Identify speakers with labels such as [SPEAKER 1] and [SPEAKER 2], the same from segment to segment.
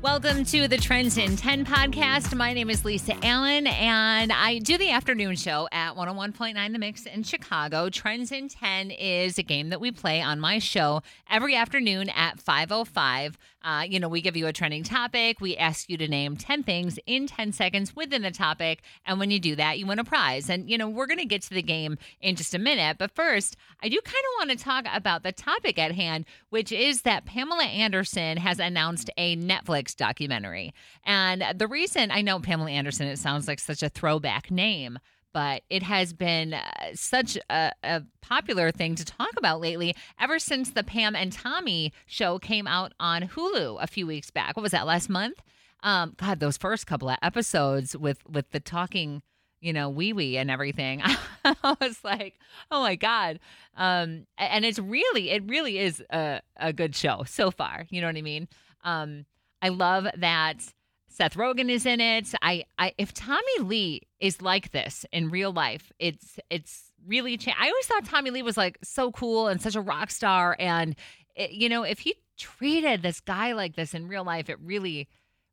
[SPEAKER 1] Welcome to the Trends in 10 podcast. My name is Lisa Allen, and I do the afternoon show at 101.9 The Mix in Chicago. Trends in 10 is a game that we play on my show every afternoon at 5.05. Uh, you know, we give you a trending topic. We ask you to name 10 things in 10 seconds within the topic. And when you do that, you win a prize. And, you know, we're going to get to the game in just a minute. But first, I do kind of want to talk about the topic at hand, which is that Pamela Anderson has announced a Netflix documentary. And the reason I know Pamela Anderson, it sounds like such a throwback name but it has been uh, such a, a, popular thing to talk about lately ever since the Pam and Tommy show came out on Hulu a few weeks back. What was that last month? Um, God, those first couple of episodes with with the talking, you know, wee wee and everything. I was like, oh my god. Um, and it's really, it really is a a good show so far. You know what I mean? Um, I love that Seth Rogen is in it. I, I if Tommy Lee is like this in real life, it's it's really. Cha- I always thought Tommy Lee was like so cool and such a rock star, and it, you know, if he treated this guy like this in real life, it really,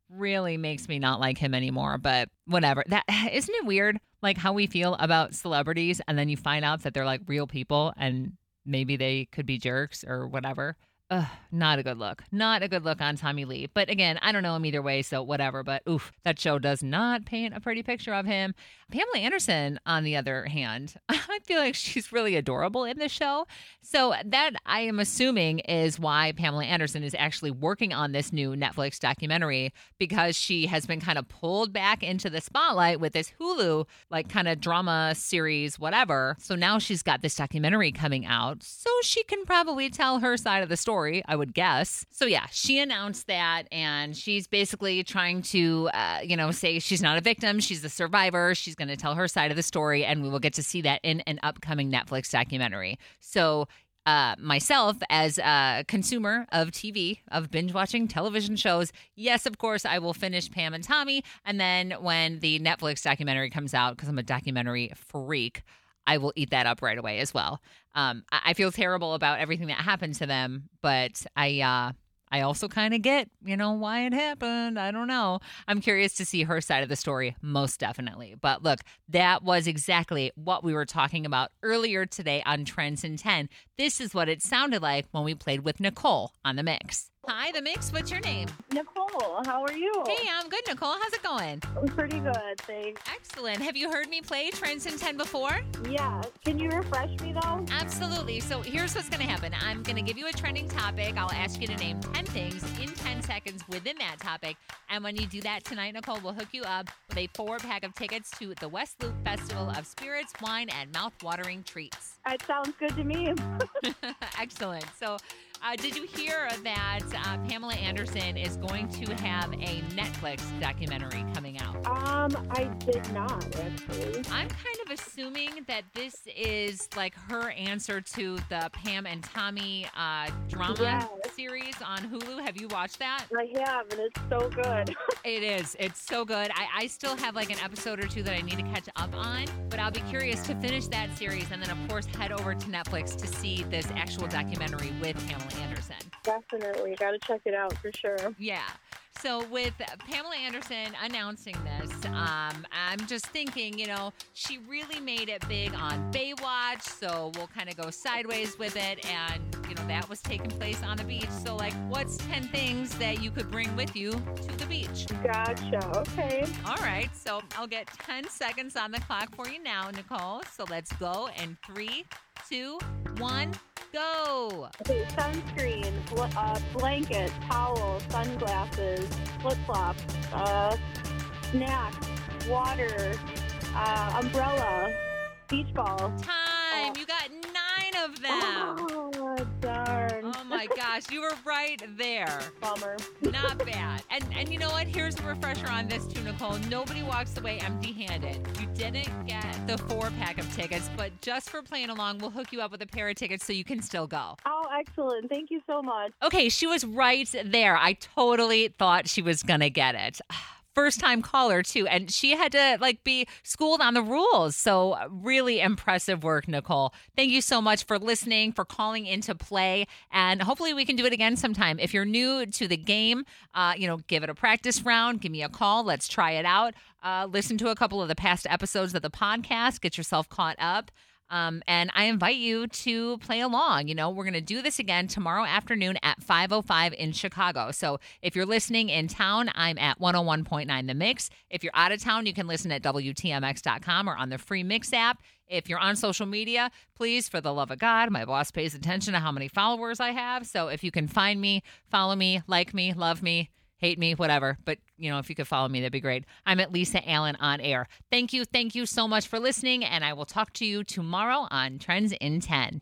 [SPEAKER 1] really makes me not like him anymore. But whatever. That isn't it weird, like how we feel about celebrities, and then you find out that they're like real people, and maybe they could be jerks or whatever. Ugh, not a good look. Not a good look on Tommy Lee. But again, I don't know him either way, so whatever. But oof, that show does not paint a pretty picture of him. Pamela Anderson, on the other hand, I feel like she's really adorable in this show. So that I am assuming is why Pamela Anderson is actually working on this new Netflix documentary because she has been kind of pulled back into the spotlight with this Hulu like kind of drama series, whatever. So now she's got this documentary coming out, so she can probably tell her side of the story story, I would guess. So, yeah, she announced that, and she's basically trying to, uh, you know, say she's not a victim, she's a survivor. She's going to tell her side of the story, and we will get to see that in an upcoming Netflix documentary. So, uh, myself as a consumer of TV, of binge watching television shows, yes, of course, I will finish Pam and Tommy. And then when the Netflix documentary comes out, because I'm a documentary freak, I will eat that up right away as well. Um, I, I feel terrible about everything that happened to them, but I uh, I also kind of get, you know, why it happened. I don't know. I'm curious to see her side of the story, most definitely. But look, that was exactly what we were talking about earlier today on Trends in 10. This is what it sounded like when we played with Nicole on the mix. Hi, the mix. What's your name?
[SPEAKER 2] Nicole. How are you?
[SPEAKER 1] Hey, I'm good, Nicole. How's it going?
[SPEAKER 2] I'm pretty good, thanks.
[SPEAKER 1] Excellent. Have you heard me play Trends in 10 before?
[SPEAKER 2] Yeah. Can you refresh me though?
[SPEAKER 1] Absolutely. So here's what's going to happen I'm going to give you a trending topic. I'll ask you to name 10 things in 10 seconds within that topic. And when you do that tonight, Nicole, we'll hook you up with a four pack of tickets to the West Loop Festival of Spirits, Wine, and Mouth-Watering Treats.
[SPEAKER 2] That sounds good to me.
[SPEAKER 1] Excellent. So uh, did you hear that uh, Pamela Anderson is going to have a Netflix documentary coming out?
[SPEAKER 2] Um, I did not actually.
[SPEAKER 1] I'm kind of assuming that this is like her answer to the Pam and Tommy uh, drama
[SPEAKER 2] Yes.
[SPEAKER 1] series on Hulu. Have you watched that?
[SPEAKER 2] I have, and it's so good.
[SPEAKER 1] It is. It's so good. I, I still have like an episode or two that I need to catch up on, but I'll be curious to finish that series and then, of course, head over to Netflix to see this actual documentary with Pamela Anderson.
[SPEAKER 2] Definitely, got to check it out for sure.
[SPEAKER 1] Yeah. So with Pamela Anderson announcing this, um, I'm just thinking, you know, she really made it big on Baywatch, so we'll kind of go sideways with it, and you know that was taking place on the beach. So like, what's ten things that you could bring with you to the beach?
[SPEAKER 2] Gotcha. Okay.
[SPEAKER 1] All right, so I'll get ten seconds on the clock for you now, Nicole. So let's go in three, two, one, go.
[SPEAKER 2] Okay. Sunscreen, bl- uh, blanket, towel, sunglasses, flip flops, uh, snacks, water, uh, umbrella, beach ball.
[SPEAKER 1] Time. You got nine of them. My gosh, you were right there.
[SPEAKER 2] Bummer.
[SPEAKER 1] Not bad. And and you know what? Here's a refresher on this too, Nicole. Nobody walks away empty-handed. You didn't get the four pack of tickets, but just for playing along, we'll hook you up with a pair of tickets so you can still go.
[SPEAKER 2] Oh, excellent. Thank you so much.
[SPEAKER 1] Okay, she was right there. I totally thought she was gonna get it. first time caller too, and she had to like be schooled on the rules. So really impressive work, Nicole. Thank you so much for listening, for calling into play, and hopefully we can do it again sometime. If you're new to the game, uh, you know, give it a practice round. Give me a call. Let's try it out. Uh, listen to a couple of the past episodes of the podcast. Get yourself caught up. Um, and I invite you to play along. You know, we're going to do this again tomorrow afternoon at 5:05 in Chicago. So if you're listening in town, I'm at 101.9 The Mix. If you're out of town, you can listen at WTMX.com or on the free Mix app. If you're on social media, please, for the love of God, my boss pays attention to how many followers I have. So if you can find me, follow me, like me, love me, hate me, whatever. But, you know, if you could follow me, that'd be great. I'm at Lisa Allen on air. Thank you. Thank you so much for listening. And I will talk to you tomorrow on Trends in 10.